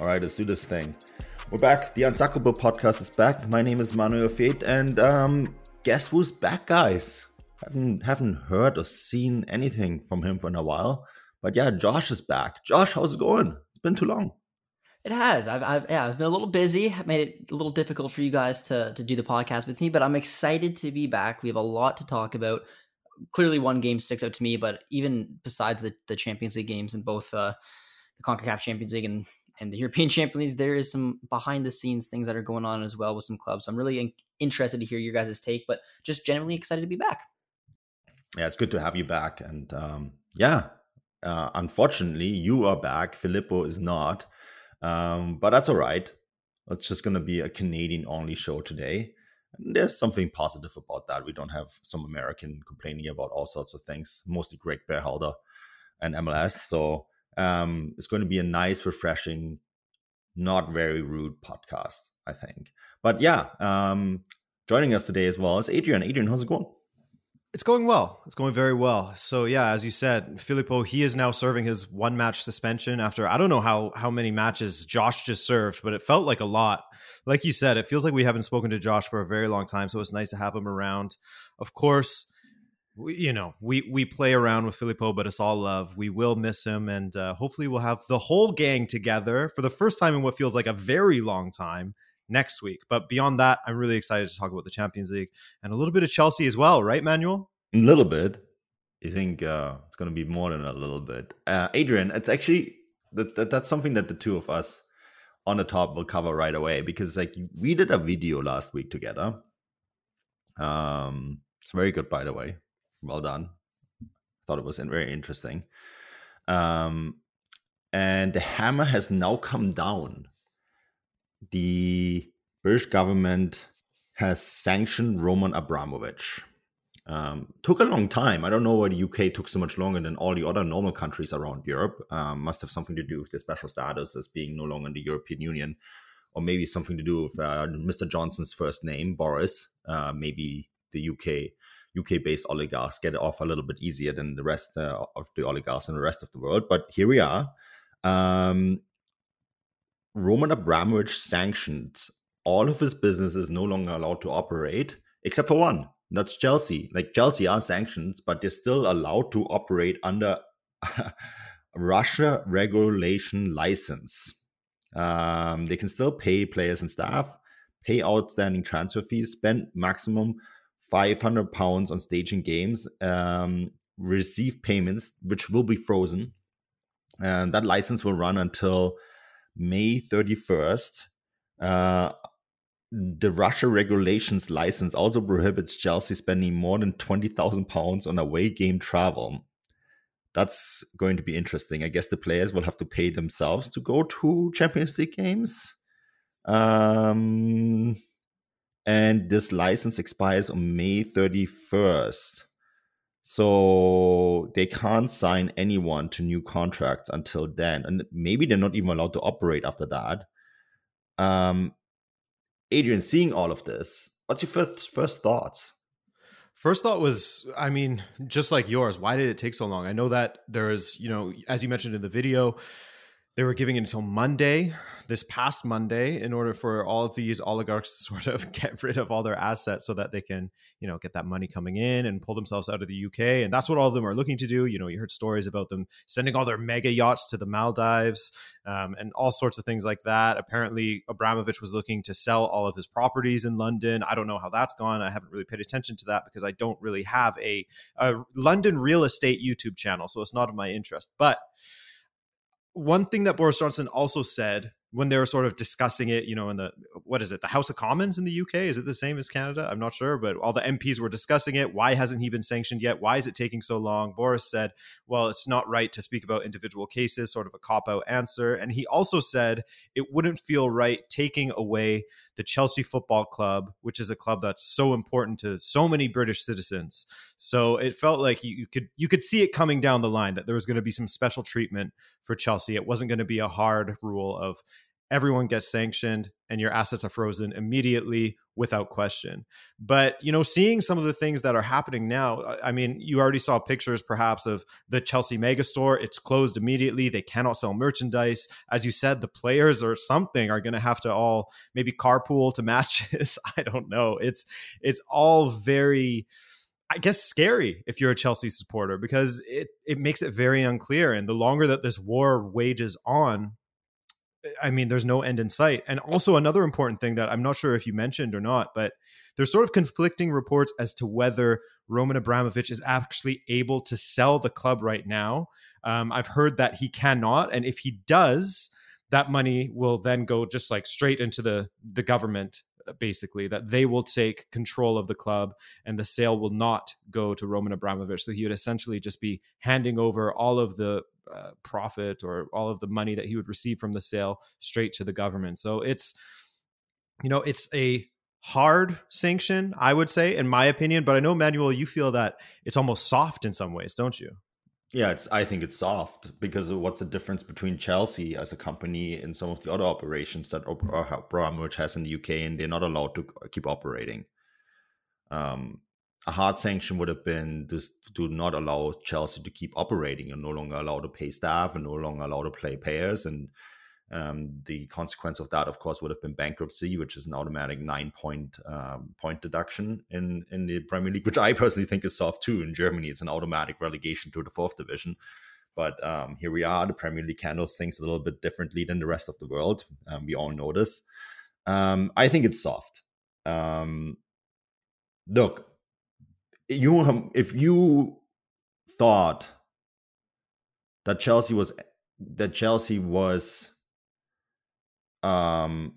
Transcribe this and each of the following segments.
All right, let's do this thing. We're back. The Unsuckable podcast is back. My name is Manuel Fate, and um, guess who's back, guys? Haven't haven't heard or seen anything from him for a while. But yeah, Josh is back. Josh, how's it going? It's been too long. It has. I've, I've yeah, I've been a little busy. I've made it a little difficult for you guys to to do the podcast with me, but I'm excited to be back. We have a lot to talk about. Clearly, one game sticks out to me, but even besides the, the Champions League games in both uh, the Concacaf Champions League and and the European Champions League, there is some behind the scenes things that are going on as well with some clubs. So I'm really in- interested to hear your guys' take, but just generally excited to be back. Yeah, it's good to have you back, and um, yeah, uh, unfortunately, you are back. Filippo is not, um, but that's all right. It's just going to be a Canadian only show today. And there's something positive about that. We don't have some American complaining about all sorts of things, mostly Greg Berhalter and MLS. So um, it's going to be a nice, refreshing, not very rude podcast, I think. But yeah, um, joining us today as well is Adrian. Adrian, how's it going? It's going well. It's going very well. So yeah, as you said, Filippo, he is now serving his one match suspension after I don't know how how many matches Josh just served, but it felt like a lot. Like you said, it feels like we haven't spoken to Josh for a very long time, so it's nice to have him around. Of course, we, you know we we play around with Filippo, but it's all love. We will miss him, and uh, hopefully we'll have the whole gang together for the first time in what feels like a very long time next week. But beyond that, I'm really excited to talk about the Champions League and a little bit of Chelsea as well, right, Manuel? A little bit. You think uh, it's going to be more than a little bit? Uh, Adrian, it's actually that, that that's something that the two of us on the top will cover right away because like we did a video last week together. Um, it's very good, by the way. Well done. I thought it was very interesting. Um, and the hammer has now come down the British government has sanctioned Roman Abramovich. Um, took a long time. I don't know why the UK took so much longer than all the other normal countries around Europe. Um, must have something to do with the special status as being no longer in the European Union, or maybe something to do with uh, Mr. Johnson's first name, Boris. Uh, maybe the UK UK based oligarchs get off a little bit easier than the rest uh, of the oligarchs in the rest of the world. But here we are. Um, Roman Abramovich sanctioned all of his businesses no longer allowed to operate, except for one. That's Chelsea. Like Chelsea are sanctioned, but they're still allowed to operate under Russia regulation license. Um, they can still pay players and staff, pay outstanding transfer fees, spend maximum 500 pounds on staging games, um, receive payments, which will be frozen. And that license will run until May 31st. Uh, the Russia regulations license also prohibits Chelsea spending more than 20,000 pounds on away game travel. That's going to be interesting. I guess the players will have to pay themselves to go to Champions League games. Um, and this license expires on May 31st. So they can't sign anyone to new contracts until then. And maybe they're not even allowed to operate after that. Um, Adrian, seeing all of this, what's your first first thoughts? First thought was, I mean, just like yours, why did it take so long? I know that there is, you know, as you mentioned in the video, they were giving it until Monday, this past Monday, in order for all of these oligarchs to sort of get rid of all their assets so that they can, you know, get that money coming in and pull themselves out of the UK. And that's what all of them are looking to do. You know, you heard stories about them sending all their mega yachts to the Maldives um, and all sorts of things like that. Apparently, Abramovich was looking to sell all of his properties in London. I don't know how that's gone. I haven't really paid attention to that because I don't really have a, a London real estate YouTube channel. So it's not of my interest. But one thing that Boris Johnson also said when they were sort of discussing it, you know, in the what is it, the House of Commons in the UK? Is it the same as Canada? I'm not sure, but all the MPs were discussing it. Why hasn't he been sanctioned yet? Why is it taking so long? Boris said, well, it's not right to speak about individual cases, sort of a cop out answer. And he also said it wouldn't feel right taking away the Chelsea Football Club, which is a club that's so important to so many British citizens. So it felt like you, you could you could see it coming down the line that there was going to be some special treatment for Chelsea. It wasn't going to be a hard rule of everyone gets sanctioned and your assets are frozen immediately without question. But, you know, seeing some of the things that are happening now, I mean, you already saw pictures perhaps of the Chelsea megastore. It's closed immediately. They cannot sell merchandise. As you said, the players or something are going to have to all maybe carpool to matches. I don't know. It's it's all very I guess scary if you're a Chelsea supporter because it it makes it very unclear and the longer that this war wages on I mean, there's no end in sight. And also, another important thing that I'm not sure if you mentioned or not, but there's sort of conflicting reports as to whether Roman Abramovich is actually able to sell the club right now. Um, I've heard that he cannot. And if he does, that money will then go just like straight into the, the government basically that they will take control of the club and the sale will not go to Roman Abramovich. So he would essentially just be handing over all of the uh, profit or all of the money that he would receive from the sale straight to the government. So it's, you know, it's a hard sanction, I would say, in my opinion. But I know, Manuel, you feel that it's almost soft in some ways, don't you? Yeah, it's. I think it's soft because what's the difference between Chelsea as a company and some of the other operations that Abramovich has in the UK, and they're not allowed to keep operating. Um, a hard sanction would have been to, to not allow Chelsea to keep operating. You're no longer allowed to pay staff and no longer allowed to play players. And um, the consequence of that, of course, would have been bankruptcy, which is an automatic nine point um, point deduction in in the Premier League, which I personally think is soft too. In Germany, it's an automatic relegation to the fourth division. But um, here we are. The Premier League handles things a little bit differently than the rest of the world. Um, we all know this. Um, I think it's soft. Um, look, you if you thought that Chelsea was that Chelsea was um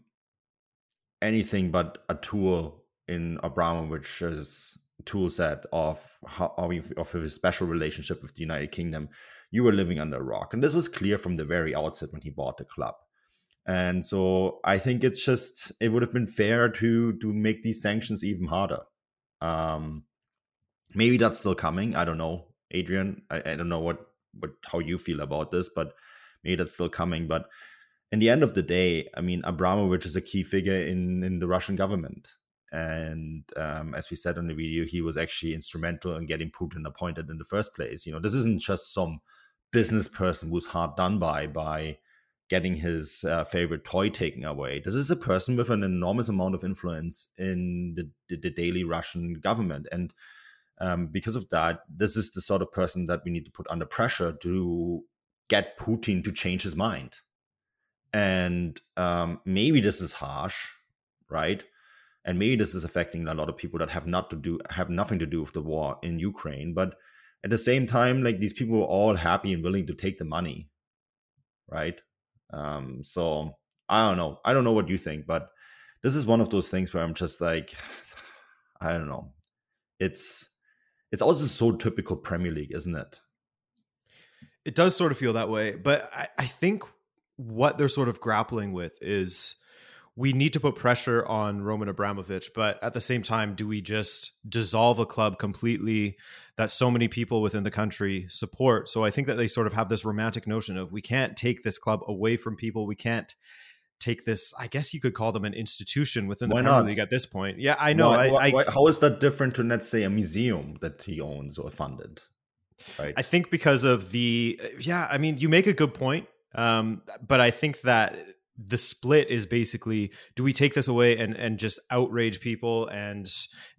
anything but a tool in Abramovich's tool set of how of his special relationship with the United Kingdom, you were living under a rock, and this was clear from the very outset when he bought the club. And so I think it's just it would have been fair to to make these sanctions even harder. Um, maybe that's still coming. I don't know, Adrian. I, I don't know what what how you feel about this, but maybe that's still coming. But in the end of the day, I mean, Abramovich is a key figure in in the Russian government, and um, as we said on the video, he was actually instrumental in getting Putin appointed in the first place. You know, this isn't just some business person who's hard done by by getting his uh, favorite toy taken away. This is a person with an enormous amount of influence in the, the, the daily Russian government, and um, because of that, this is the sort of person that we need to put under pressure to get Putin to change his mind. And um, maybe this is harsh, right? And maybe this is affecting a lot of people that have not to do have nothing to do with the war in Ukraine. But at the same time, like these people are all happy and willing to take the money, right? Um, so I don't know. I don't know what you think, but this is one of those things where I'm just like, I don't know. It's it's also so typical Premier League, isn't it? It does sort of feel that way, but I, I think what they're sort of grappling with is we need to put pressure on Roman Abramovich, but at the same time, do we just dissolve a club completely that so many people within the country support? So I think that they sort of have this romantic notion of we can't take this club away from people. We can't take this. I guess you could call them an institution within the Why not? League at this point. Yeah, I know. Why, I, why, I, how is that different to let's say a museum that he owns or funded? Right. I think because of the yeah. I mean, you make a good point. Um, but I think that the split is basically do we take this away and and just outrage people and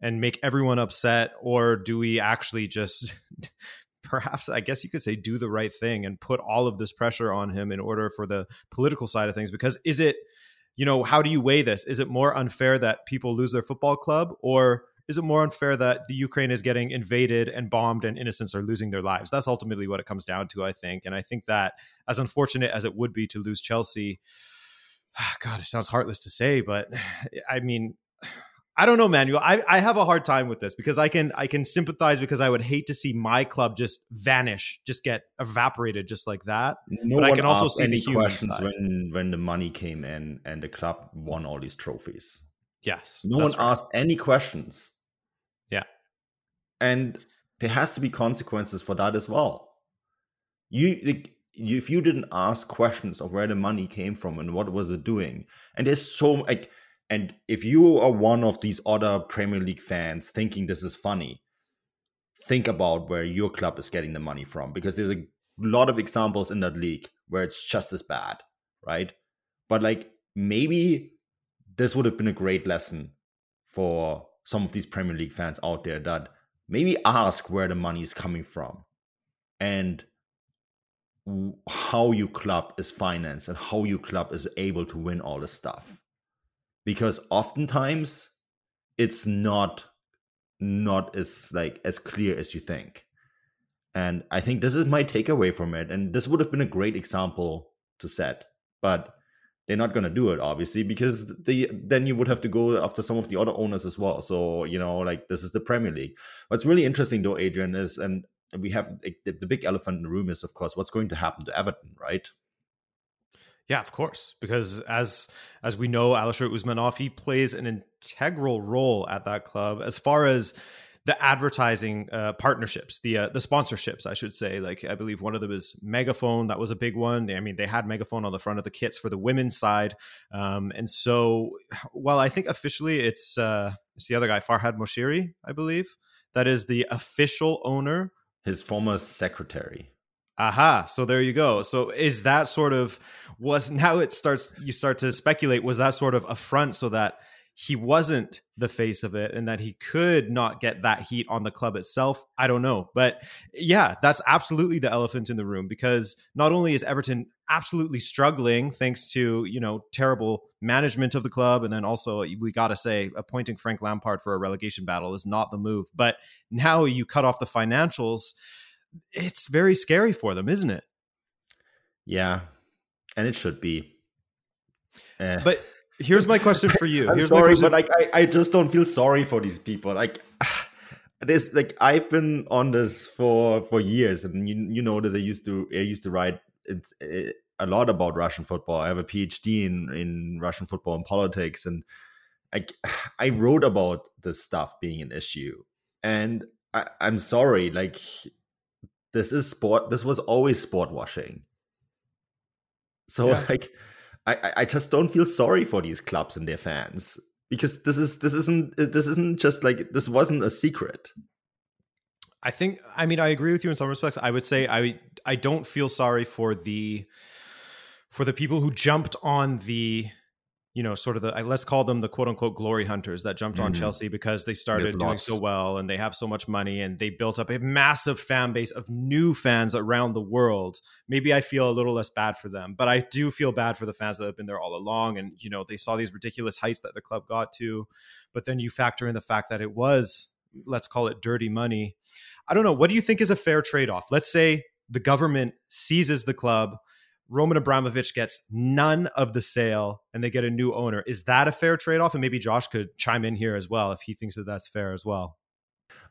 and make everyone upset or do we actually just perhaps i guess you could say do the right thing and put all of this pressure on him in order for the political side of things because is it you know how do you weigh this is it more unfair that people lose their football club or is it more unfair that the Ukraine is getting invaded and bombed and innocents are losing their lives? That's ultimately what it comes down to, I think. And I think that as unfortunate as it would be to lose Chelsea, God, it sounds heartless to say, but I mean, I don't know, Manuel. I, I have a hard time with this because I can I can sympathize because I would hate to see my club just vanish, just get evaporated just like that. No but I can also see any questions side. when when the money came in and the club won all these trophies. Yes. No one right. asked any questions. Yeah. And there has to be consequences for that as well. You like, if you didn't ask questions of where the money came from and what was it doing, and there's so like, and if you are one of these other Premier League fans thinking this is funny, think about where your club is getting the money from because there's a lot of examples in that league where it's just as bad, right? But like maybe this would have been a great lesson for some of these Premier League fans out there that maybe ask where the money is coming from and how your club is financed and how your club is able to win all this stuff because oftentimes it's not not as like as clear as you think. And i think this is my takeaway from it and this would have been a great example to set but they're not going to do it obviously because the then you would have to go after some of the other owners as well. So you know like this is the premier league. What's really interesting though adrian is and we have the, the big elephant in the room is of course what's going to happen to everton right yeah, of course, because as as we know, Alisher Usmanov he plays an integral role at that club as far as the advertising uh, partnerships, the uh, the sponsorships, I should say. Like I believe one of them is MegaFon. That was a big one. I mean, they had MegaFon on the front of the kits for the women's side, um, and so well, I think officially it's uh, it's the other guy, Farhad Moshiri, I believe, that is the official owner. His former secretary. Aha. So there you go. So is that sort of was now it starts you start to speculate was that sort of a front so that he wasn't the face of it and that he could not get that heat on the club itself. I don't know. But yeah, that's absolutely the elephant in the room because not only is Everton absolutely struggling thanks to, you know, terrible management of the club and then also we got to say appointing Frank Lampard for a relegation battle is not the move. But now you cut off the financials, it's very scary for them, isn't it? Yeah. And it should be. Eh. But here's my question for you. I'm here's sorry, but like I, I just don't feel sorry for these people. Like this like I've been on this for for years, and you you know this. I used to I used to write it, it, a lot about Russian football. I have a PhD in in Russian football and politics, and I I wrote about this stuff being an issue, and I, I'm sorry, like this is sport. This was always sport washing. So yeah. like I, I just don't feel sorry for these clubs and their fans because this is this isn't this isn't just like this wasn't a secret. I think I mean I agree with you in some respects. I would say I I don't feel sorry for the for the people who jumped on the you know, sort of the let's call them the quote unquote glory hunters that jumped mm-hmm. on Chelsea because they started doing lots. so well and they have so much money and they built up a massive fan base of new fans around the world. Maybe I feel a little less bad for them, but I do feel bad for the fans that have been there all along and you know, they saw these ridiculous heights that the club got to, but then you factor in the fact that it was let's call it dirty money. I don't know, what do you think is a fair trade-off? Let's say the government seizes the club Roman Abramovich gets none of the sale and they get a new owner. Is that a fair trade off? And maybe Josh could chime in here as well if he thinks that that's fair as well.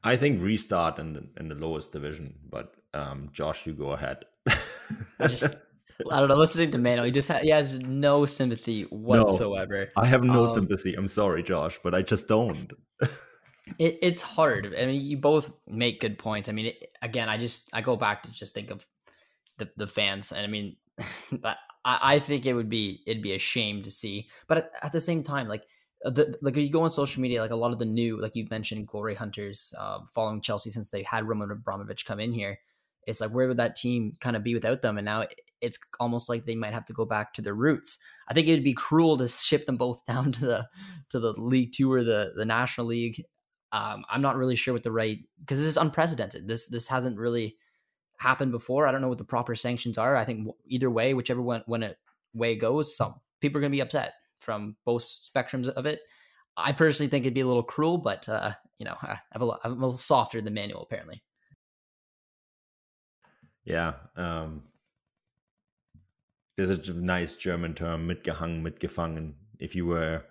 I think restart in the, in the lowest division, but um, Josh, you go ahead. I just, I don't know. Listening to Mano, he just ha- he has no sympathy whatsoever. No, I have no um, sympathy. I'm sorry, Josh, but I just don't. it, it's hard. I mean, you both make good points. I mean, it, again, I just I go back to just think of the the fans, and I mean, but I, I, think it would be it'd be a shame to see. But at, at the same time, like uh, the like you go on social media, like a lot of the new, like you mentioned, glory hunters uh, following Chelsea since they had Roman Abramovich come in here. It's like where would that team kind of be without them? And now it's almost like they might have to go back to their roots. I think it'd be cruel to ship them both down to the to the League Two or the the National League. Um, I'm not really sure what the right because this is unprecedented. This this hasn't really happened before. I don't know what the proper sanctions are. I think either way, whichever one when it way goes, some people are going to be upset from both spectrums of it. I personally think it'd be a little cruel, but uh, you know, I have a, I'm a little softer than Manuel apparently. Yeah, um, there's a nice German term, mitgehangen, mitgefangen. If you were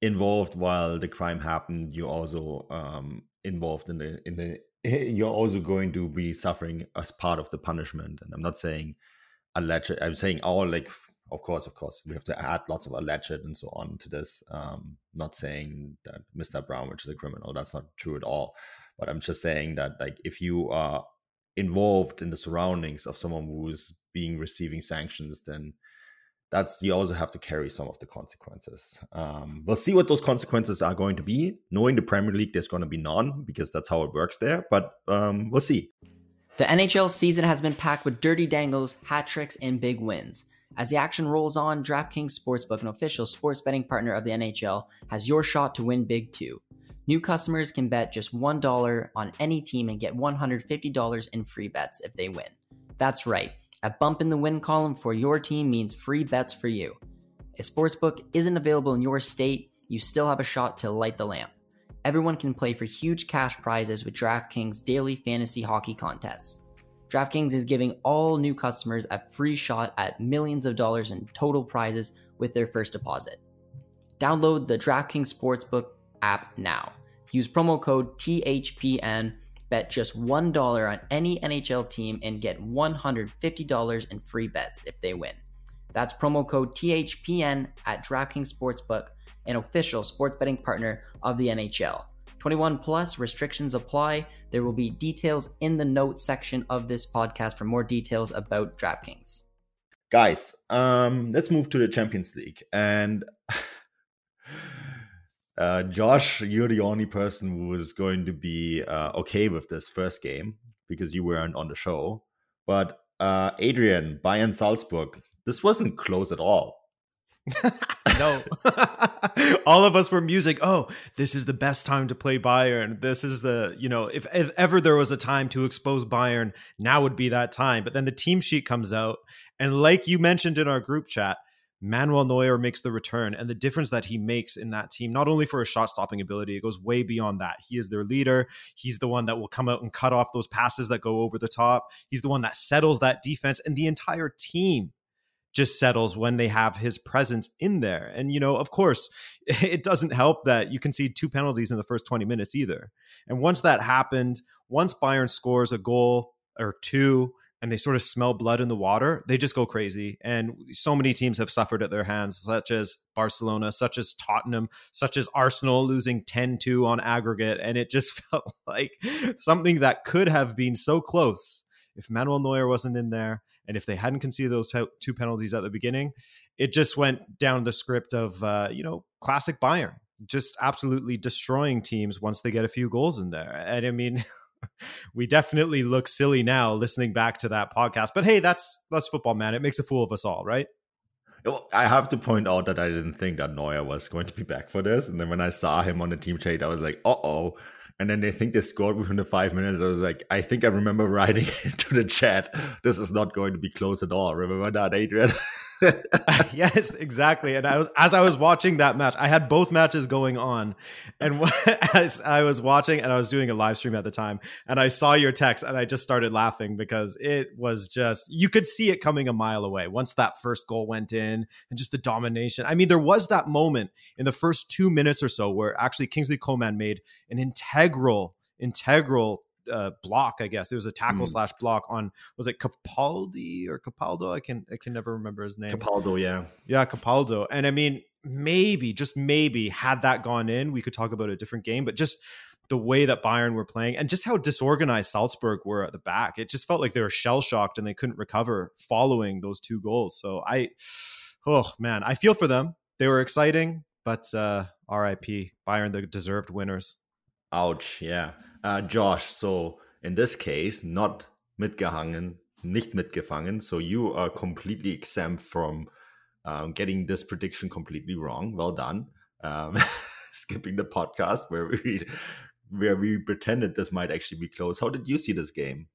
involved while the crime happened, you're also um, involved in the in the. You're also going to be suffering as part of the punishment. And I'm not saying alleged. I'm saying all like of course, of course, we have to add lots of alleged and so on to this. Um, not saying that Mr. Abramovich is a criminal. That's not true at all. But I'm just saying that, like, if you are involved in the surroundings of someone who's being receiving sanctions, then that's you also have to carry some of the consequences. Um, we'll see what those consequences are going to be. Knowing the Premier League, there's going to be none because that's how it works there. But um, we'll see. The NHL season has been packed with dirty dangles, hat tricks, and big wins. As the action rolls on, DraftKings Sportsbook, an official sports betting partner of the NHL, has your shot to win big too. New customers can bet just $1 on any team and get $150 in free bets if they win. That's right, a bump in the win column for your team means free bets for you. If Sportsbook isn't available in your state, you still have a shot to light the lamp. Everyone can play for huge cash prizes with DraftKings daily fantasy hockey contests. DraftKings is giving all new customers a free shot at millions of dollars in total prizes with their first deposit. Download the DraftKings Sportsbook app now. Use promo code THPN, bet just $1 on any NHL team, and get $150 in free bets if they win. That's promo code THPN at DraftKings Sportsbook, an official sports betting partner of the NHL. 21 plus restrictions apply. There will be details in the notes section of this podcast for more details about DraftKings. Guys, um, let's move to the Champions League. And uh, Josh, you're the only person who is going to be uh, okay with this first game because you weren't on the show. But uh, Adrian, Bayern Salzburg, this wasn't close at all. no. All of us were music. Oh, this is the best time to play Bayern. This is the, you know, if, if ever there was a time to expose Bayern, now would be that time. But then the team sheet comes out. And like you mentioned in our group chat, Manuel Neuer makes the return and the difference that he makes in that team, not only for his shot stopping ability, it goes way beyond that. He is their leader. He's the one that will come out and cut off those passes that go over the top. He's the one that settles that defense and the entire team just settles when they have his presence in there. And, you know, of course, it doesn't help that you concede two penalties in the first 20 minutes either. And once that happened, once Bayern scores a goal or two and they sort of smell blood in the water, they just go crazy. And so many teams have suffered at their hands, such as Barcelona, such as Tottenham, such as Arsenal losing 10 2 on aggregate. And it just felt like something that could have been so close if Manuel Neuer wasn't in there and if they hadn't conceded those two penalties at the beginning, it just went down the script of, uh, you know, classic Bayern, just absolutely destroying teams once they get a few goals in there. And I mean, we definitely look silly now listening back to that podcast. But hey, that's that's football, man. It makes a fool of us all, right? I have to point out that I didn't think that Neuer was going to be back for this, and then when I saw him on the team sheet, I was like, "Uh oh." and then they think they scored within the five minutes. I was like, I think I remember writing into the chat, this is not going to be close at all. Remember that, Adrian? yes, exactly. And I was as I was watching that match, I had both matches going on, and as I was watching, and I was doing a live stream at the time, and I saw your text, and I just started laughing because it was just you could see it coming a mile away once that first goal went in, and just the domination. I mean, there was that moment in the first two minutes or so where actually Kingsley Coman made an integral integral uh, block. I guess it was a tackle mm. slash block on was it Capaldi or Capaldo? I can I can never remember his name. Capaldo, yeah, yeah, Capaldo. And I mean, maybe just maybe had that gone in, we could talk about a different game. But just the way that Bayern were playing and just how disorganized Salzburg were at the back, it just felt like they were shell shocked and they couldn't recover following those two goals. So I, oh man, I feel for them. They were exciting, but uh, R.I.P. Bayern, the deserved winners. Ouch. Yeah uh, Josh. So in this case, not mitgehangen, nicht mitgefangen. So you are completely exempt from um, getting this prediction completely wrong. Well done. Um, skipping the podcast where we where we pretended this might actually be close. How did you see this game?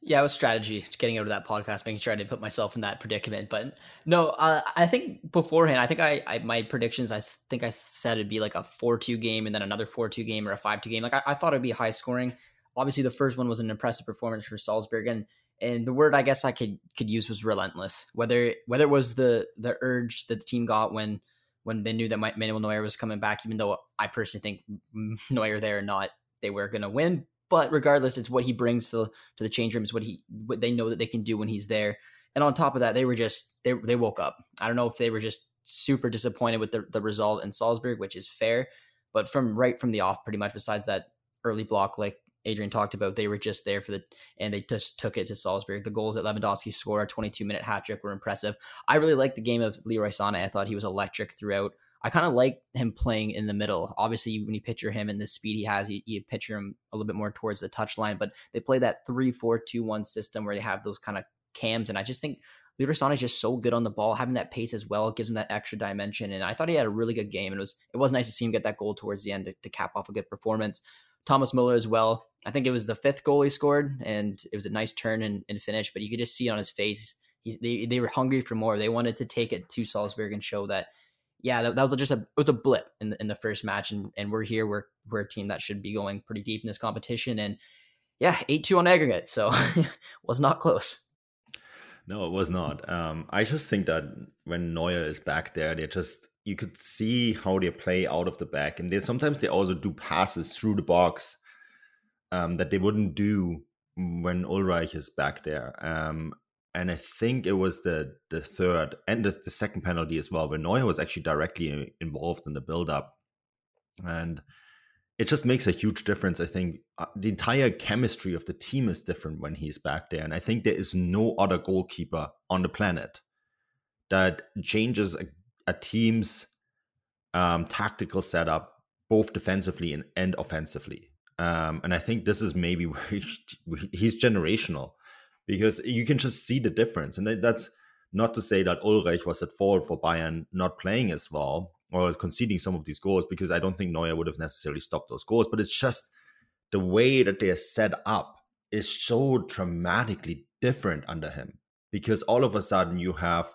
Yeah, it was strategy getting out of that podcast, making sure I didn't put myself in that predicament. But no, uh, I think beforehand, I think I, I, my predictions, I think I said it'd be like a four-two game and then another four-two game or a five-two game. Like I, I, thought it'd be high scoring. Obviously, the first one was an impressive performance for Salzburg, and and the word I guess I could could use was relentless. Whether whether it was the the urge that the team got when when they knew that Manuel Neuer was coming back, even though I personally think Neuer there or not, they were going to win. But regardless, it's what he brings to, to the change room. What he what they know that they can do when he's there. And on top of that, they were just they they woke up. I don't know if they were just super disappointed with the, the result in Salzburg, which is fair. But from right from the off, pretty much besides that early block, like Adrian talked about, they were just there for the and they just took it to Salzburg. The goals that Lewandowski scored, a 22 minute hat trick, were impressive. I really liked the game of Leroy Sané. I thought he was electric throughout. I kind of like him playing in the middle. Obviously, when you picture him and the speed he has, you, you picture him a little bit more towards the touchline. But they play that three four two one system where they have those kind of cams, and I just think Sané is just so good on the ball, having that pace as well gives him that extra dimension. And I thought he had a really good game. And it was it was nice to see him get that goal towards the end to, to cap off a good performance. Thomas Muller as well. I think it was the fifth goal he scored, and it was a nice turn and, and finish. But you could just see on his face, he's they, they were hungry for more. They wanted to take it to Salzburg and show that yeah, that, that, was just a it was a blip in the, in the first match, and and we're here. We're we're a team that should be going pretty deep in this competition, and yeah, eight two on aggregate, so was not close. No, it was not. Um, I just think that when Neuer is back there, they just you could see how they play out of the back, and they sometimes they also do passes through the box um, that they wouldn't do when Ulreich is back there. Um, and I think it was the the third and the, the second penalty as well, where Neuer was actually directly involved in the build up, and it just makes a huge difference. I think uh, the entire chemistry of the team is different when he's back there, and I think there is no other goalkeeper on the planet that changes a, a team's um, tactical setup both defensively and, and offensively. Um, and I think this is maybe where he's generational because you can just see the difference. And that's not to say that Ulreich was at fault for Bayern not playing as well or conceding some of these goals, because I don't think Neuer would have necessarily stopped those goals. But it's just the way that they are set up is so dramatically different under him because all of a sudden you have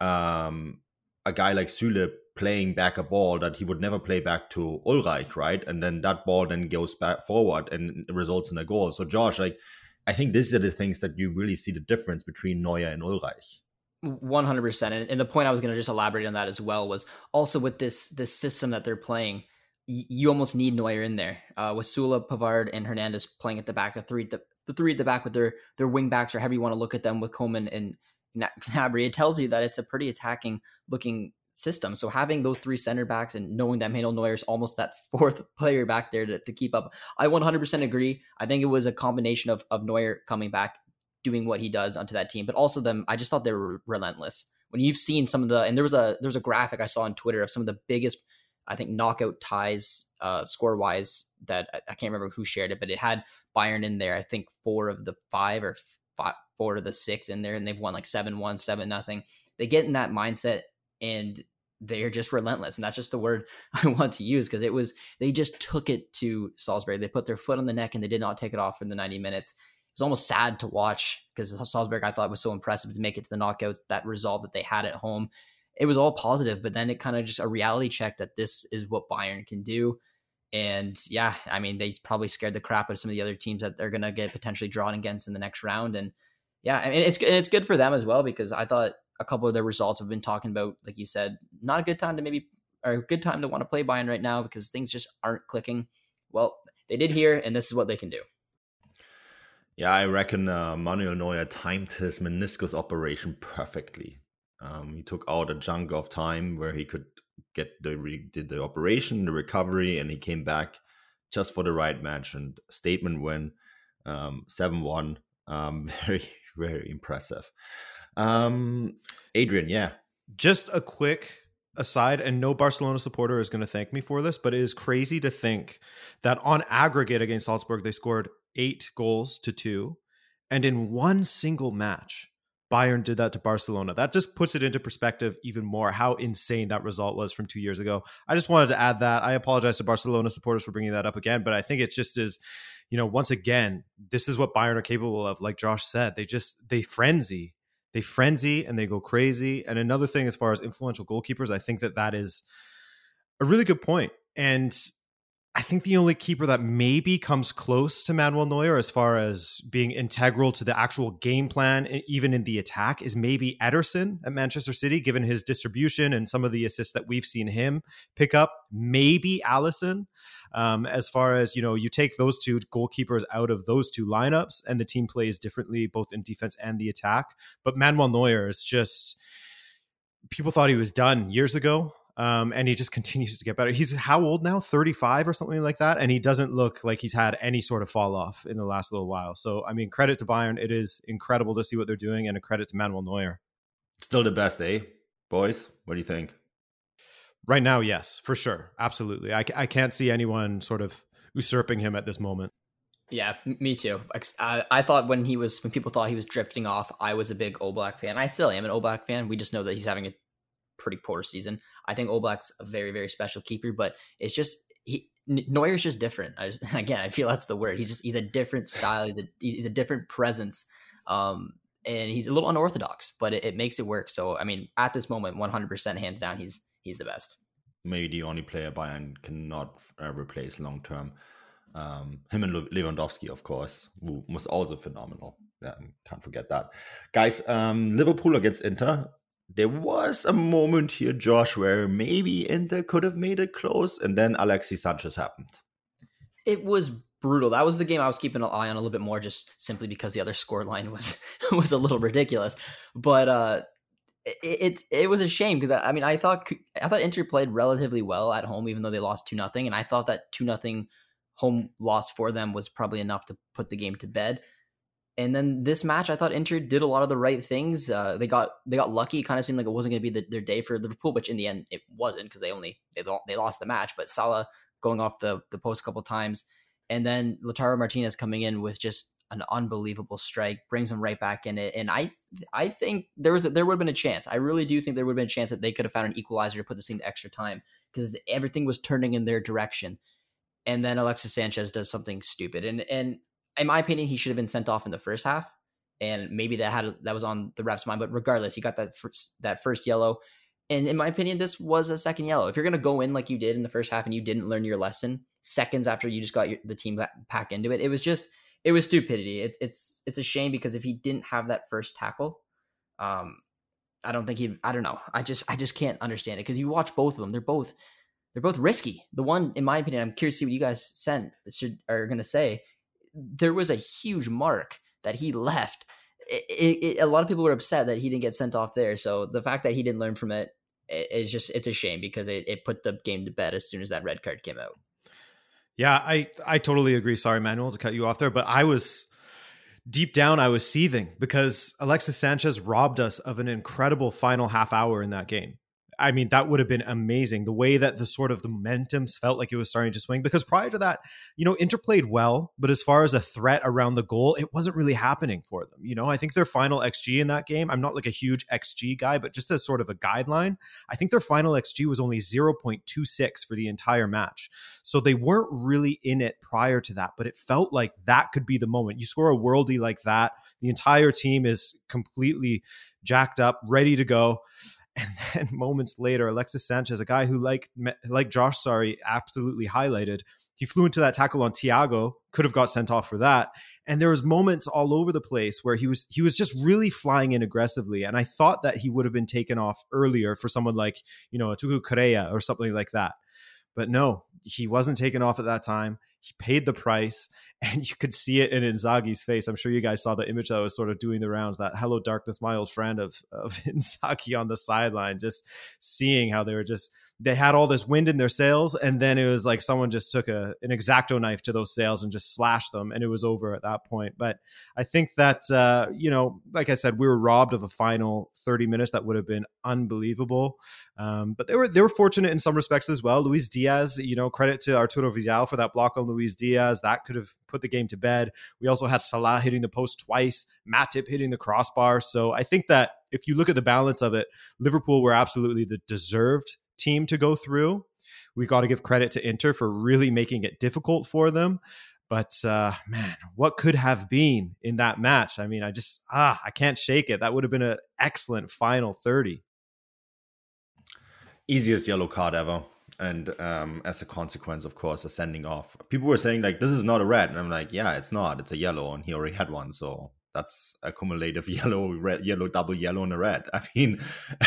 um, a guy like Süle playing back a ball that he would never play back to Ulreich, right? And then that ball then goes back forward and results in a goal. So Josh, like I think these are the things that you really see the difference between Neuer and Ulreich. One hundred percent, and the point I was going to just elaborate on that as well was also with this this system that they're playing, you almost need Neuer in there uh, with Süle, Pavard, and Hernandez playing at the back, the three the, the three at the back with their their wing backs or however you want to look at them with Coman and Gnabry. It tells you that it's a pretty attacking looking system. So having those three center backs and knowing that Manuel Neuer is almost that fourth player back there to, to keep up, I 100% agree. I think it was a combination of, of Neuer coming back, doing what he does onto that team, but also them. I just thought they were relentless. When you've seen some of the, and there was a there was a graphic I saw on Twitter of some of the biggest, I think knockout ties uh, score wise that I, I can't remember who shared it, but it had Bayern in there. I think four of the five or four of the six in there, and they've won like seven one, seven nothing. They get in that mindset and they're just relentless and that's just the word i want to use because it was they just took it to Salzburg. they put their foot on the neck and they did not take it off in the 90 minutes. It was almost sad to watch because salzburg i thought was so impressive to make it to the knockouts that result that they had at home. It was all positive but then it kind of just a reality check that this is what bayern can do. And yeah i mean they probably scared the crap out of some of the other teams that they're going to get potentially drawn against in the next round and yeah I mean it's it's good for them as well because i thought a couple of their results have been talking about, like you said, not a good time to maybe or a good time to want to play Bayern right now because things just aren't clicking. Well, they did here, and this is what they can do. Yeah, I reckon uh, Manuel Neuer timed his meniscus operation perfectly. Um, he took out a chunk of time where he could get the re- did the operation, the recovery, and he came back just for the right match and statement win, um, seven um, one. Um, very very impressive. Um, Adrian, yeah. Just a quick aside, and no Barcelona supporter is going to thank me for this, but it is crazy to think that on aggregate against Salzburg, they scored eight goals to two. And in one single match, Bayern did that to Barcelona. That just puts it into perspective even more how insane that result was from two years ago. I just wanted to add that. I apologize to Barcelona supporters for bringing that up again, but I think it just is, you know, once again, this is what Bayern are capable of. Like Josh said, they just, they frenzy. They frenzy and they go crazy. And another thing, as far as influential goalkeepers, I think that that is a really good point. And I think the only keeper that maybe comes close to Manuel Neuer as far as being integral to the actual game plan, even in the attack, is maybe Ederson at Manchester City, given his distribution and some of the assists that we've seen him pick up. Maybe Alisson. Um, as far as, you know, you take those two goalkeepers out of those two lineups and the team plays differently, both in defense and the attack. But Manuel Neuer is just, people thought he was done years ago. Um, and he just continues to get better. He's how old now? 35 or something like that. And he doesn't look like he's had any sort of fall off in the last little while. So, I mean, credit to Bayern. It is incredible to see what they're doing and a credit to Manuel Neuer. Still the best, eh? Boys, what do you think? Right now, yes, for sure. Absolutely. I, I can't see anyone sort of usurping him at this moment. Yeah, me too. I, I thought when he was when people thought he was drifting off, I was a big Oblak fan. I still am an Oblak fan. We just know that he's having a pretty poor season. I think Oblak's a very very special keeper, but it's just he Neuer's just different. I just, again, I feel that's the word. He's just he's a different style. He's a he's a different presence. Um, and he's a little unorthodox, but it, it makes it work. So I mean, at this moment, 100% hands down, he's he's the best. Maybe the only player Bayern cannot uh, replace long term. Um, him and Lewandowski, of course, who was also phenomenal. Yeah, can't forget that. Guys, um, Liverpool against Inter there was a moment here, Josh, where maybe Inter could have made it close, and then Alexis Sanchez happened. It was brutal. That was the game I was keeping an eye on a little bit more, just simply because the other score line was was a little ridiculous. But uh, it, it it was a shame because I, I, mean I thought I thought Inter played relatively well at home, even though they lost two nothing, and I thought that two nothing home loss for them was probably enough to put the game to bed. And then this match, I thought Inter did a lot of the right things. Uh, they got they got lucky. It kind of seemed like it wasn't going to be the, their day for Liverpool, which in the end it wasn't because they only they they lost the match. But Salah going off the the post a couple times, and then Lautaro Martinez coming in with just an unbelievable strike brings them right back in it. And I I think there was a, there would have been a chance. I really do think there would have been a chance that they could have found an equalizer to put this thing to extra time because everything was turning in their direction. And then Alexis Sanchez does something stupid, and and in my opinion, he should have been sent off in the first half, and maybe that had that was on the ref's mind. But regardless, he got that first, that first yellow, and in my opinion, this was a second yellow. If you're gonna go in like you did in the first half and you didn't learn your lesson seconds after you just got your, the team back into it, it was just it was stupidity. It, it's it's a shame because if he didn't have that first tackle, um, I don't think he. I don't know. I just I just can't understand it because you watch both of them. They're both they're both risky. The one, in my opinion, I'm curious to see what you guys sent should are gonna say there was a huge mark that he left. It, it, it, a lot of people were upset that he didn't get sent off there. So the fact that he didn't learn from it is just it's a shame because it, it put the game to bed as soon as that red card came out. Yeah, I I totally agree. Sorry, Manuel, to cut you off there, but I was deep down I was seething because Alexis Sanchez robbed us of an incredible final half hour in that game. I mean, that would have been amazing. The way that the sort of the momentum felt like it was starting to swing. Because prior to that, you know, Inter played well, but as far as a threat around the goal, it wasn't really happening for them. You know, I think their final XG in that game, I'm not like a huge XG guy, but just as sort of a guideline, I think their final XG was only 0.26 for the entire match. So they weren't really in it prior to that, but it felt like that could be the moment. You score a worldie like that, the entire team is completely jacked up, ready to go. And then moments later, Alexis Sanchez, a guy who, like like Josh, sorry, absolutely highlighted, he flew into that tackle on Thiago, could have got sent off for that. And there was moments all over the place where he was he was just really flying in aggressively. And I thought that he would have been taken off earlier for someone like you know Tucu Correa or something like that. But no, he wasn't taken off at that time. He paid the price, and you could see it in Inzaghi's face. I'm sure you guys saw the image that was sort of doing the rounds. That "Hello, darkness, my old friend" of of Inzaghi on the sideline, just seeing how they were just they had all this wind in their sails, and then it was like someone just took a an exacto knife to those sails and just slashed them, and it was over at that point. But I think that uh, you know, like I said, we were robbed of a final 30 minutes that would have been unbelievable. Um, but they were they were fortunate in some respects as well. Luis Diaz, you know, credit to Arturo Vidal for that block on Luis Diaz. That could have put the game to bed. We also had Salah hitting the post twice, Matip hitting the crossbar. So I think that if you look at the balance of it, Liverpool were absolutely the deserved team to go through. We got to give credit to Inter for really making it difficult for them. But uh, man, what could have been in that match? I mean, I just ah, I can't shake it. That would have been an excellent final thirty. Easiest yellow card ever, and um, as a consequence, of course, a sending off. People were saying like, "This is not a red," and I'm like, "Yeah, it's not. It's a yellow," and he already had one, so that's a cumulative yellow, red, yellow, double yellow, and a red. I mean,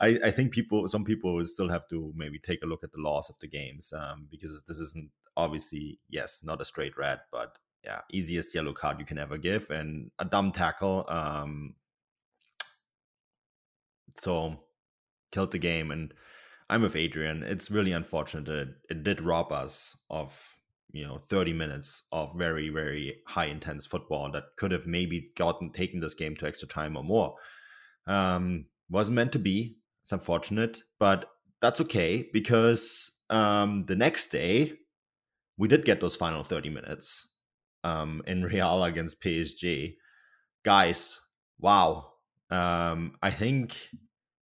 I, I, think people, some people still have to maybe take a look at the laws of the games um, because this isn't obviously, yes, not a straight red, but yeah, easiest yellow card you can ever give, and a dumb tackle. Um, so killed the game, and I'm with Adrian. It's really unfortunate that it did rob us of you know 30 minutes of very very high intense football that could have maybe gotten taken this game to extra time or more. Um wasn't meant to be. It's unfortunate but that's okay because um the next day we did get those final 30 minutes um in real against psg guys wow. Um i think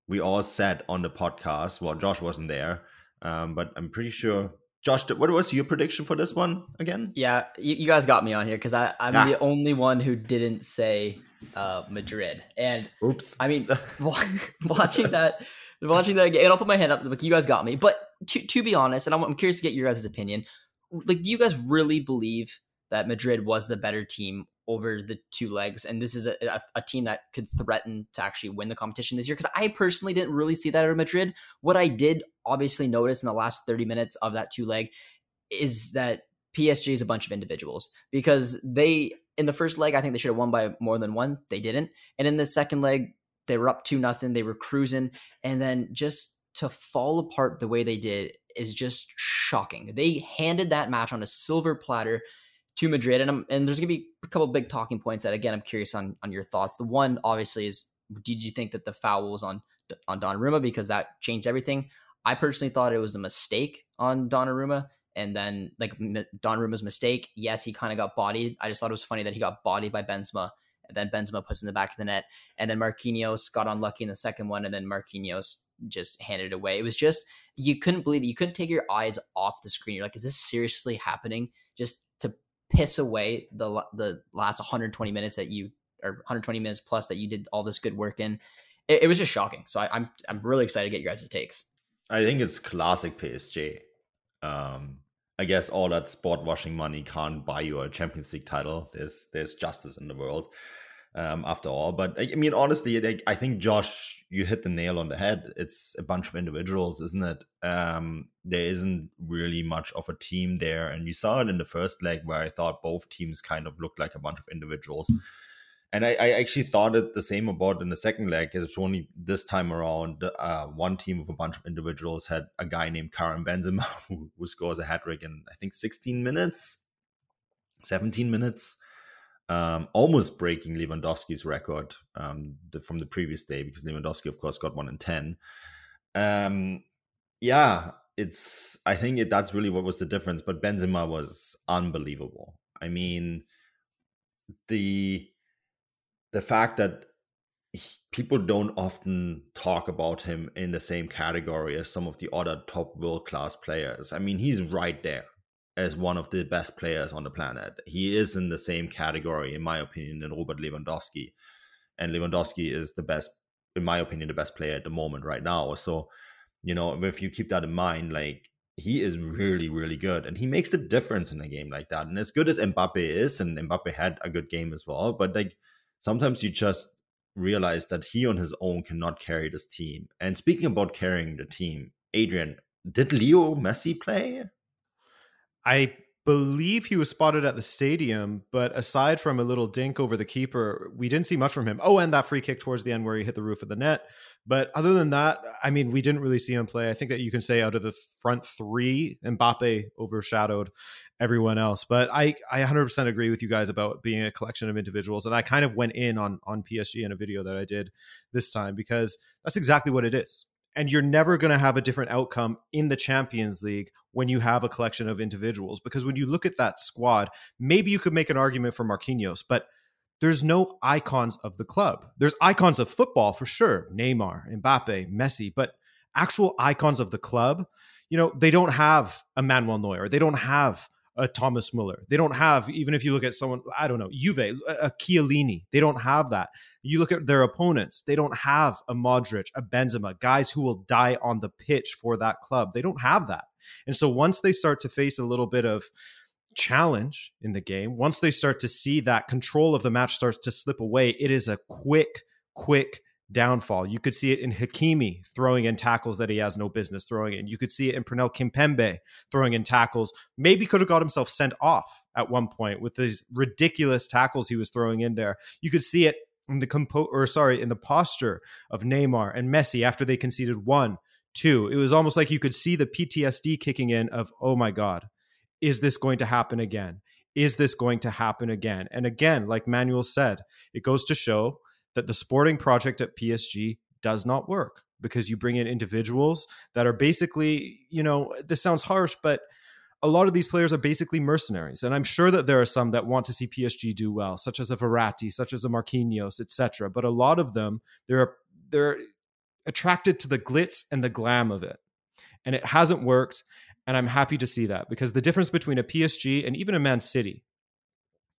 we all said on the podcast well josh wasn't there um but i'm pretty sure Josh, what was your prediction for this one again? Yeah, you, you guys got me on here because I'm ah. the only one who didn't say uh, Madrid. And oops, I mean, watching that, watching that game, I'll put my hand up. Like you guys got me, but to to be honest, and I'm, I'm curious to get your guys' opinion. Like, do you guys really believe that Madrid was the better team over the two legs, and this is a, a, a, team that could threaten to actually win the competition this year. Because I personally didn't really see that at Madrid. What I did obviously notice in the last 30 minutes of that two leg is that PSG is a bunch of individuals because they in the first leg I think they should have won by more than one. They didn't, and in the second leg they were up two nothing. They were cruising, and then just to fall apart the way they did is just shocking. They handed that match on a silver platter to Madrid, and I'm, and there's gonna be a couple big talking points that again I'm curious on on your thoughts. The one obviously is did you think that the foul was on on Donnarumma because that changed everything? I personally thought it was a mistake on Donnarumma, and then like Donnarumma's mistake. Yes, he kind of got bodied. I just thought it was funny that he got bodied by Benzema, and then Benzema puts in the back of the net, and then Marquinhos got unlucky in the second one, and then Marquinhos just handed it away. It was just you couldn't believe it. You couldn't take your eyes off the screen. You're like, is this seriously happening? Just to piss away the the last 120 minutes that you or 120 minutes plus that you did all this good work in. It, it was just shocking. So I, I'm I'm really excited to get your guys' takes. I think it's classic PSG. Um, I guess all that sport washing money can't buy you a Champions League title. There's there's justice in the world um, after all. But I mean, honestly, I think Josh, you hit the nail on the head. It's a bunch of individuals, isn't it? Um, there isn't really much of a team there, and you saw it in the first leg where I thought both teams kind of looked like a bunch of individuals. And I, I actually thought it the same about in the second leg. It's only this time around, uh, one team of a bunch of individuals had a guy named Karim Benzema who, who scores a hat trick in I think 16 minutes, 17 minutes um, almost breaking Lewandowski's record um, the, from the previous day because Lewandowski, of course, got one in ten. Um, yeah, it's. I think it, that's really what was the difference. But Benzema was unbelievable. I mean, the the fact that he, people don't often talk about him in the same category as some of the other top world class players. I mean, he's right there as one of the best players on the planet. He is in the same category, in my opinion, than Robert Lewandowski. And Lewandowski is the best, in my opinion, the best player at the moment right now. So, you know, if you keep that in mind, like he is really, really good. And he makes a difference in a game like that. And as good as Mbappe is, and Mbappe had a good game as well, but like sometimes you just realize that he on his own cannot carry this team. And speaking about carrying the team, Adrian, did Leo Messi play? I believe he was spotted at the stadium, but aside from a little dink over the keeper, we didn't see much from him. Oh, and that free kick towards the end where he hit the roof of the net. But other than that, I mean, we didn't really see him play. I think that you can say out of the front three, Mbappe overshadowed everyone else. But I, I 100% agree with you guys about being a collection of individuals. And I kind of went in on, on PSG in a video that I did this time because that's exactly what it is and you're never going to have a different outcome in the Champions League when you have a collection of individuals. Because when you look at that squad, maybe you could make an argument for Marquinhos, but there's no icons of the club. There's icons of football for sure Neymar, Mbappe, Messi, but actual icons of the club, you know, they don't have a Manuel Neuer. They don't have a Thomas Muller. They don't have, even if you look at someone, I don't know, Juve, a Chiellini, they don't have that. You look at their opponents, they don't have a Modric, a Benzema, guys who will die on the pitch for that club. They don't have that. And so once they start to face a little bit of challenge in the game, once they start to see that control of the match starts to slip away, it is a quick, quick downfall. You could see it in Hakimi throwing in tackles that he has no business throwing in. You could see it in Presnel Kimpembe throwing in tackles. Maybe could have got himself sent off at one point with these ridiculous tackles he was throwing in there. You could see it in the compo or sorry, in the posture of Neymar and Messi after they conceded one, two. It was almost like you could see the PTSD kicking in of, oh my God, is this going to happen again? Is this going to happen again? And again, like Manuel said, it goes to show that the sporting project at PSG does not work because you bring in individuals that are basically, you know, this sounds harsh, but a lot of these players are basically mercenaries. And I'm sure that there are some that want to see PSG do well, such as a Verratti, such as a Marquinhos, etc. But a lot of them, they're they're attracted to the glitz and the glam of it. And it hasn't worked. And I'm happy to see that because the difference between a PSG and even a Man City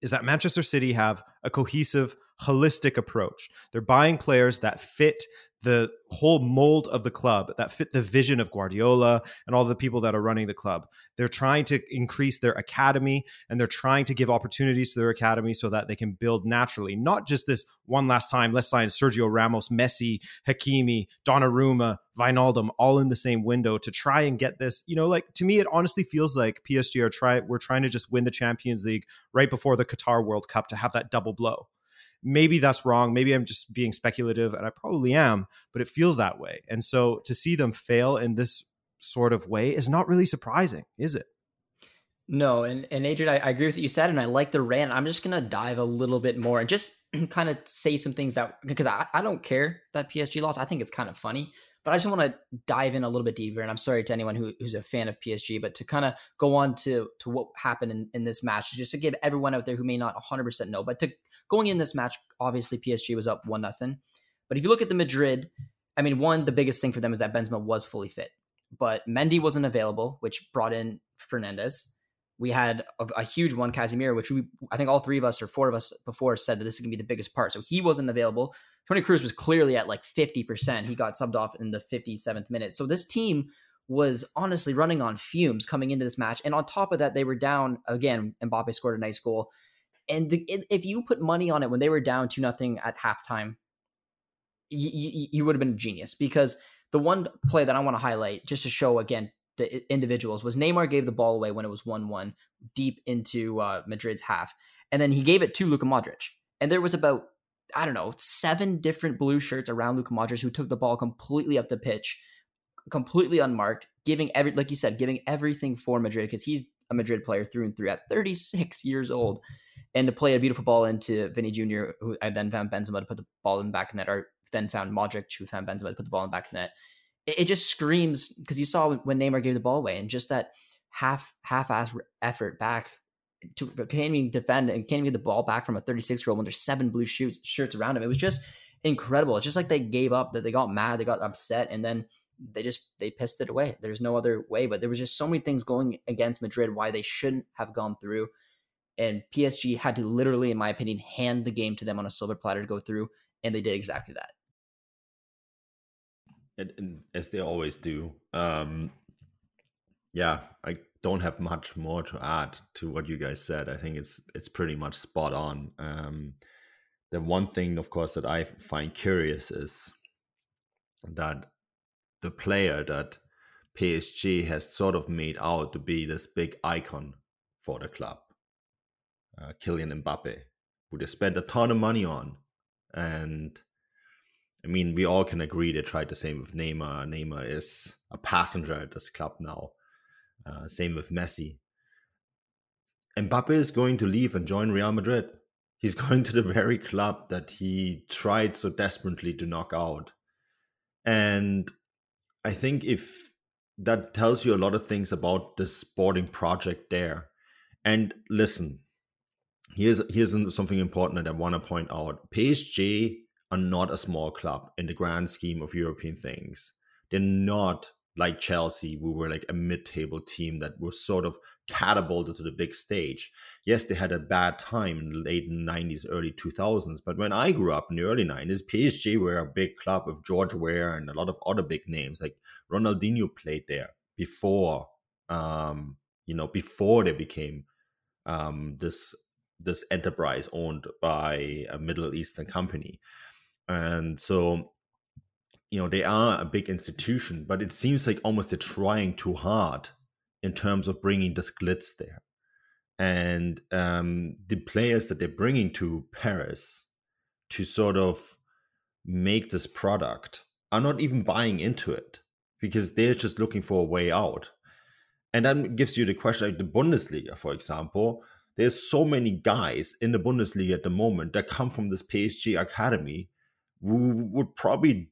is that Manchester City have a cohesive, holistic approach. They're buying players that fit the whole mold of the club that fit the vision of Guardiola and all the people that are running the club. They're trying to increase their academy and they're trying to give opportunities to their academy so that they can build naturally, not just this one last time, let's sign Sergio Ramos, Messi, Hakimi, Donnarumma, Wijnaldum all in the same window to try and get this, you know, like to me it honestly feels like PSG are try we're trying to just win the Champions League right before the Qatar World Cup to have that double blow maybe that's wrong. Maybe I'm just being speculative, and I probably am, but it feels that way. And so to see them fail in this sort of way is not really surprising, is it? No, and, and Adrian, I, I agree with what you said, and I like the rant. I'm just gonna dive a little bit more and just kind of say some things that because I, I don't care that PSG lost. I think it's kind of funny, but I just want to dive in a little bit deeper. And I'm sorry to anyone who, who's a fan of PSG, but to kind of go on to to what happened in, in this match, just to give everyone out there who may not 100% know, but to going in this match, obviously PSG was up one nothing. But if you look at the Madrid, I mean, one the biggest thing for them is that Benzema was fully fit, but Mendy wasn't available, which brought in Fernández. We had a, a, huge one, Casemiro, which we I think all three of us or four of us before said that this is gonna be the biggest part. So he wasn't available. Toni Kroos was clearly at like 50%. He got subbed off in the 57th minute. So this team was honestly running on fumes coming into this match. And on top of that, they were down again. Mbappe scored a nice goal. And the, if you put money on it when they were down 2 nothing at halftime, you, you, you would have been a genius because the one play that I want to highlight just to show again the individuals was Neymar gave the ball away when it was 1 1 deep into uh, Madrid's half. And then he gave it to Luka Modric. And there was about, I don't know, seven different blue shirts around Luka Modric who took the ball completely up the pitch, completely unmarked, giving every, like you said, giving everything for Madrid because he's a Madrid player through and through at 36 years old and to play a beautiful ball into Vini Jr., who I then found Benzema to put the ball in back net, or then found Modric, who found Benzema to put the ball in back net. It, it just screams because you saw when Neymar gave the ball away and just that half half ass effort back to can't even defend and can't even get the ball back from a 36 year old when there's seven blue shoots shirts around him. It was just incredible. It's just like they gave up, that they got mad, they got upset, and then they just they pissed it away. There's no other way. But there was just so many things going against Madrid why they shouldn't have gone through and PSG had to literally, in my opinion, hand the game to them on a silver platter to go through, and they did exactly that. And, as they always do. Um, yeah, I don't have much more to add to what you guys said. I think it's it's pretty much spot on. Um, the one thing, of course, that I find curious is that the player that PSG has sort of made out to be this big icon for the club uh, Kylian Mbappe, who they spent a ton of money on. And I mean, we all can agree they tried the same with Neymar. Neymar is a passenger at this club now. Uh, same with Messi. Mbappe is going to leave and join Real Madrid. He's going to the very club that he tried so desperately to knock out. And I think if that tells you a lot of things about the sporting project there. And listen, here's here's something important that I want to point out. PSG are not a small club in the grand scheme of European things. They're not like Chelsea, we were like a mid-table team that was sort of catapulted to the big stage. Yes, they had a bad time in the late 90s, early 2000s, but when I grew up in the early 90s, PSG were a big club with George Weah and a lot of other big names. Like Ronaldinho played there before, um, you know, before they became um, this this enterprise owned by a Middle Eastern company. And so you know they are a big institution but it seems like almost they're trying too hard in terms of bringing the glitz there. And um, the players that they're bringing to paris to sort of make this product are not even buying into it because they're just looking for a way out. And that gives you the question like the bundesliga for example there's so many guys in the bundesliga at the moment that come from this psg academy who would probably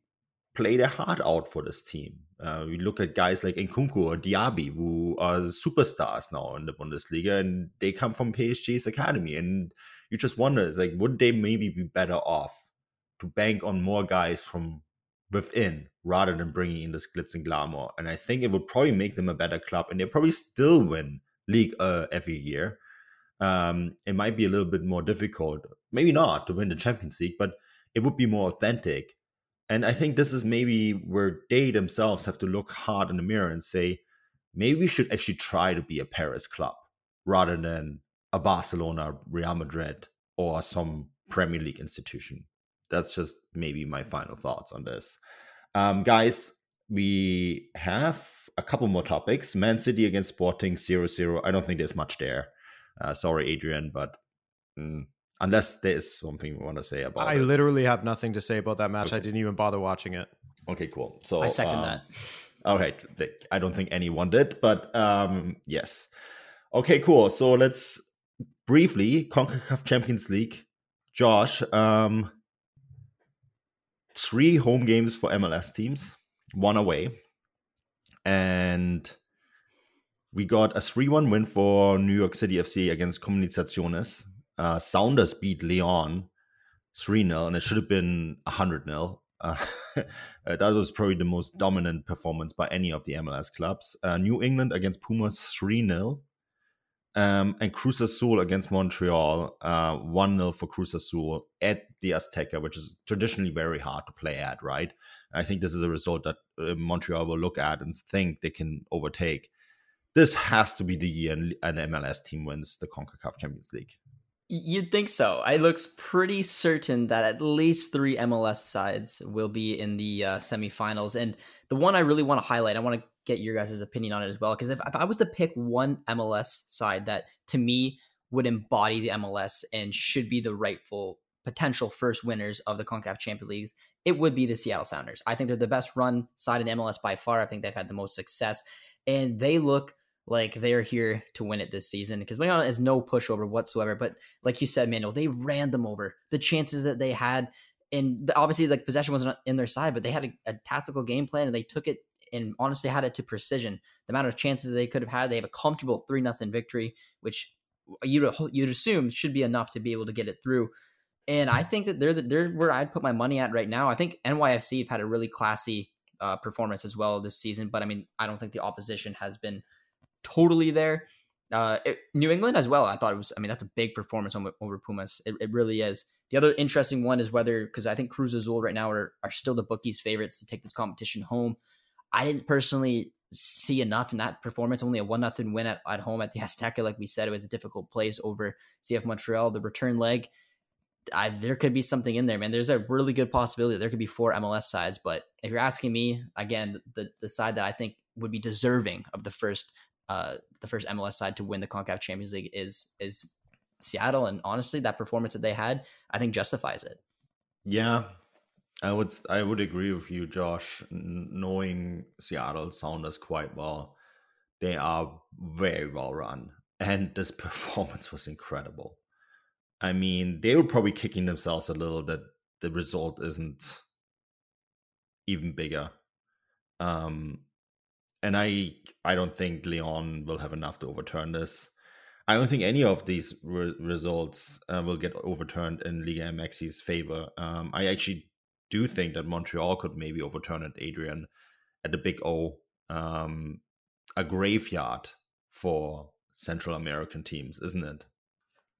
play their heart out for this team. Uh, we look at guys like Nkunku or Diaby, who are superstars now in the Bundesliga, and they come from PSG's academy. And you just wonder, is like, would they maybe be better off to bank on more guys from within rather than bringing in this glitz and glamour? And I think it would probably make them a better club, and they probably still win league uh, every year. Um, it might be a little bit more difficult, maybe not to win the Champions League, but it would be more authentic and I think this is maybe where they themselves have to look hard in the mirror and say, maybe we should actually try to be a Paris club rather than a Barcelona, Real Madrid, or some Premier League institution. That's just maybe my final thoughts on this. Um, guys, we have a couple more topics. Man City against Sporting 0 0. I don't think there's much there. Uh, sorry, Adrian, but mm, unless there's something you want to say about I it. literally have nothing to say about that match. Okay. I didn't even bother watching it. Okay, cool. So I second um, that. All right. I don't think anyone did, but um, yes. Okay, cool. So let's briefly CONCACAF Champions League. Josh, um, three home games for MLS teams, one away. And we got a 3 1 win for New York City FC against Comunicaciones. Uh, Sounders beat Leon 3 0, and it should have been 100 0. Uh, that was probably the most dominant performance by any of the MLS clubs. Uh, New England against Pumas 3 0. Um, and Cruz Azul against Montreal, uh, 1 0 for Cruz Azul at the Azteca, which is traditionally very hard to play at, right? I think this is a result that uh, Montreal will look at and think they can overtake. This has to be the year an MLS team wins the CONCACAF Champions League. You'd think so. It looks pretty certain that at least three MLS sides will be in the uh, semifinals. And the one I really want to highlight, I want to get your guys' opinion on it as well. Because if, if I was to pick one MLS side that to me would embody the MLS and should be the rightful potential first winners of the CONCACAF Champions League, it would be the Seattle Sounders. I think they're the best run side in the MLS by far. I think they've had the most success. And they look like they're here to win it this season because Leon is no pushover whatsoever. But like you said, Manuel, they ran them over. The chances that they had, and obviously like possession wasn't in their side, but they had a, a tactical game plan and they took it and honestly had it to precision. The amount of chances they could have had, they have a comfortable three nothing victory, which you'd you'd assume should be enough to be able to get it through. And I think that they're the, they're where I'd put my money at right now. I think NYFC have had a really classy uh, performance as well this season, but I mean, I don't think the opposition has been totally there. Uh, it, New England as well. I thought it was. I mean, that's a big performance over, over Pumas. It, it, really is. The other interesting one is whether because I think Cruz Azul right now are, are still the bookies' favorites to take this competition home. I didn't personally see enough in that performance. Only a one nothing win at, at home at the Azteca. Like we said, it was a difficult place over CF Montreal. The return leg, I, there could be something in there, man. There's a really good possibility there could be four MLS sides. But if you're asking me, again, the the side that I think would be deserving of the first uh, the first MLS side to win the CONCACAF Champions League is is Seattle, and honestly, that performance that they had, I think justifies it. Yeah, I would I would agree with you, Josh. Knowing Seattle Sounders quite well, they are very well run, and this performance was incredible. I mean, they were probably kicking themselves a little that the result isn't even bigger. Um, and I I don't think Leon will have enough to overturn this. I don't think any of these re- results uh, will get overturned in Liga MX's favor. Um, I actually do think that Montreal could maybe overturn it, Adrian, at the Big O, um, a graveyard for Central American teams, isn't it?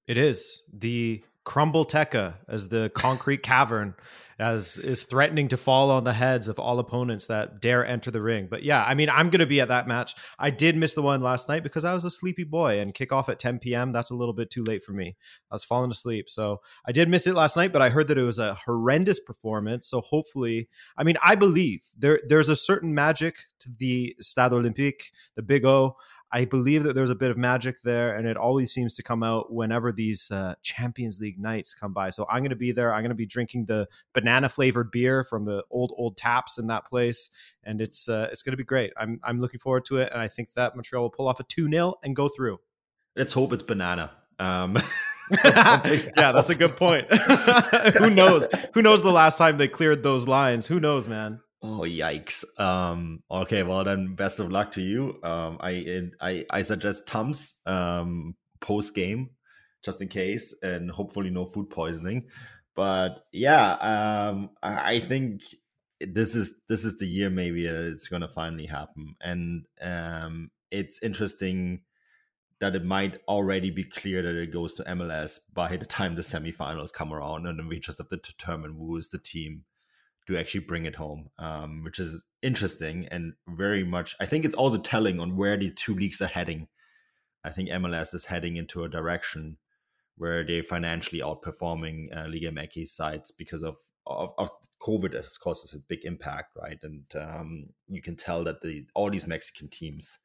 It is the Crumble Tekka as the concrete cavern as is threatening to fall on the heads of all opponents that dare enter the ring. But yeah, I mean, I'm going to be at that match. I did miss the one last night because I was a sleepy boy and kick off at 10 p.m. That's a little bit too late for me. I was falling asleep. So I did miss it last night, but I heard that it was a horrendous performance. So hopefully, I mean, I believe there there's a certain magic to the Stade Olympique, the Big O. I believe that there's a bit of magic there, and it always seems to come out whenever these uh, Champions League nights come by. So I'm going to be there. I'm going to be drinking the banana flavored beer from the old old taps in that place, and it's uh, it's going to be great. I'm I'm looking forward to it, and I think that Montreal will pull off a two 0 and go through. Let's hope it's banana. Um, yeah, that's a good point. Who knows? Who knows the last time they cleared those lines? Who knows, man? Oh yikes! Um, okay, well then, best of luck to you. Um, I I I suggest Tums um, post game, just in case, and hopefully no food poisoning. But yeah, um, I, think this is this is the year maybe that it's gonna finally happen, and um, it's interesting that it might already be clear that it goes to MLS by the time the semifinals come around, and then we just have to determine who is the team to actually bring it home, um, which is interesting and very much. I think it's also telling on where the two leagues are heading. I think MLS is heading into a direction where they're financially outperforming uh, Liga MX sides because of, of, of COVID has caused a big impact, right? And um, you can tell that the all these Mexican teams,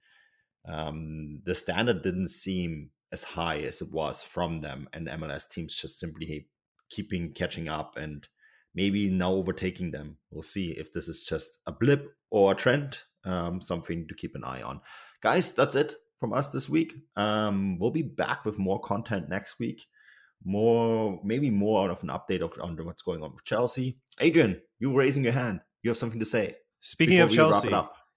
um, the standard didn't seem as high as it was from them, and MLS teams just simply keeping catching up and maybe now overtaking them. We'll see if this is just a blip or a trend, um, something to keep an eye on. Guys, that's it from us this week. Um, we'll be back with more content next week. More, maybe more out of an update of on what's going on with Chelsea. Adrian, you raising your hand. You have something to say. Speaking of Chelsea,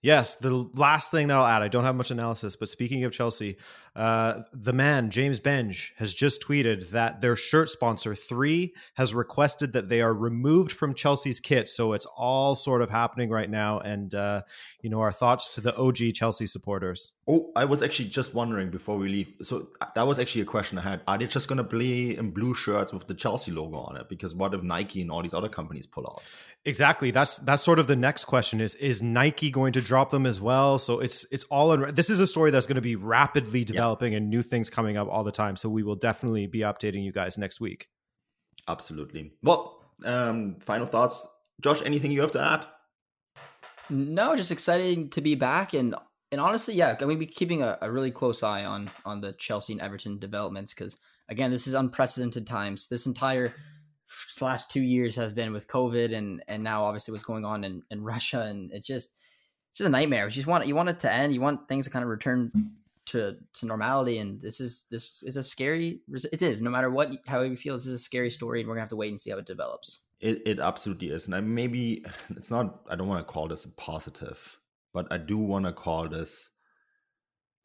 Yes, the last thing that I'll add, I don't have much analysis, but speaking of Chelsea, uh, the man, James Benge, has just tweeted that their shirt sponsor, Three, has requested that they are removed from Chelsea's kit. So it's all sort of happening right now. And, uh, you know, our thoughts to the OG Chelsea supporters. Oh, I was actually just wondering before we leave. So uh, that was actually a question I had. Are they just going to play in blue shirts with the Chelsea logo on it? Because what if Nike and all these other companies pull out? Exactly. That's that's sort of the next question is is Nike going to drop them as well? So it's it's all in this is a story that's going to be rapidly developing and new things coming up all the time. So we will definitely be updating you guys next week. Absolutely. Well, um final thoughts. Josh, anything you have to add? No, just exciting to be back and and honestly, yeah, I'm going to be keeping a, a really close eye on on the Chelsea and Everton developments because again, this is unprecedented times. This entire last two years have been with COVID and and now obviously what's going on in, in Russia and it's just it's just a nightmare. You just want you want it to end. You want things to kind of return to to normality. And this is this is a scary. It is no matter what how you feel. This is a scary story, and we're gonna have to wait and see how it develops. It it absolutely is, and I maybe it's not. I don't want to call this a positive, but I do want to call this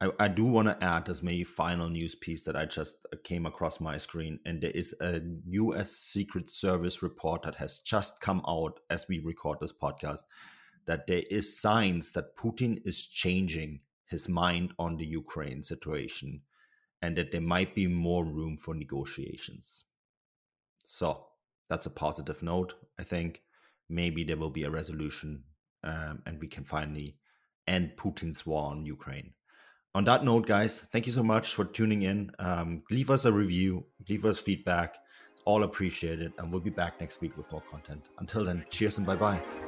I, I do want to add this maybe final news piece that I just uh, came across my screen, and there is a U.S. Secret Service report that has just come out as we record this podcast that there is signs that Putin is changing his mind on the Ukraine situation, and that there might be more room for negotiations. So that's a positive note. I think maybe there will be a resolution, um, and we can finally end Putin's war on Ukraine on that note, guys, thank you so much for tuning in. Um, leave us a review, leave us feedback. It's all appreciated. And we'll be back next week with more content. Until then, cheers and bye bye.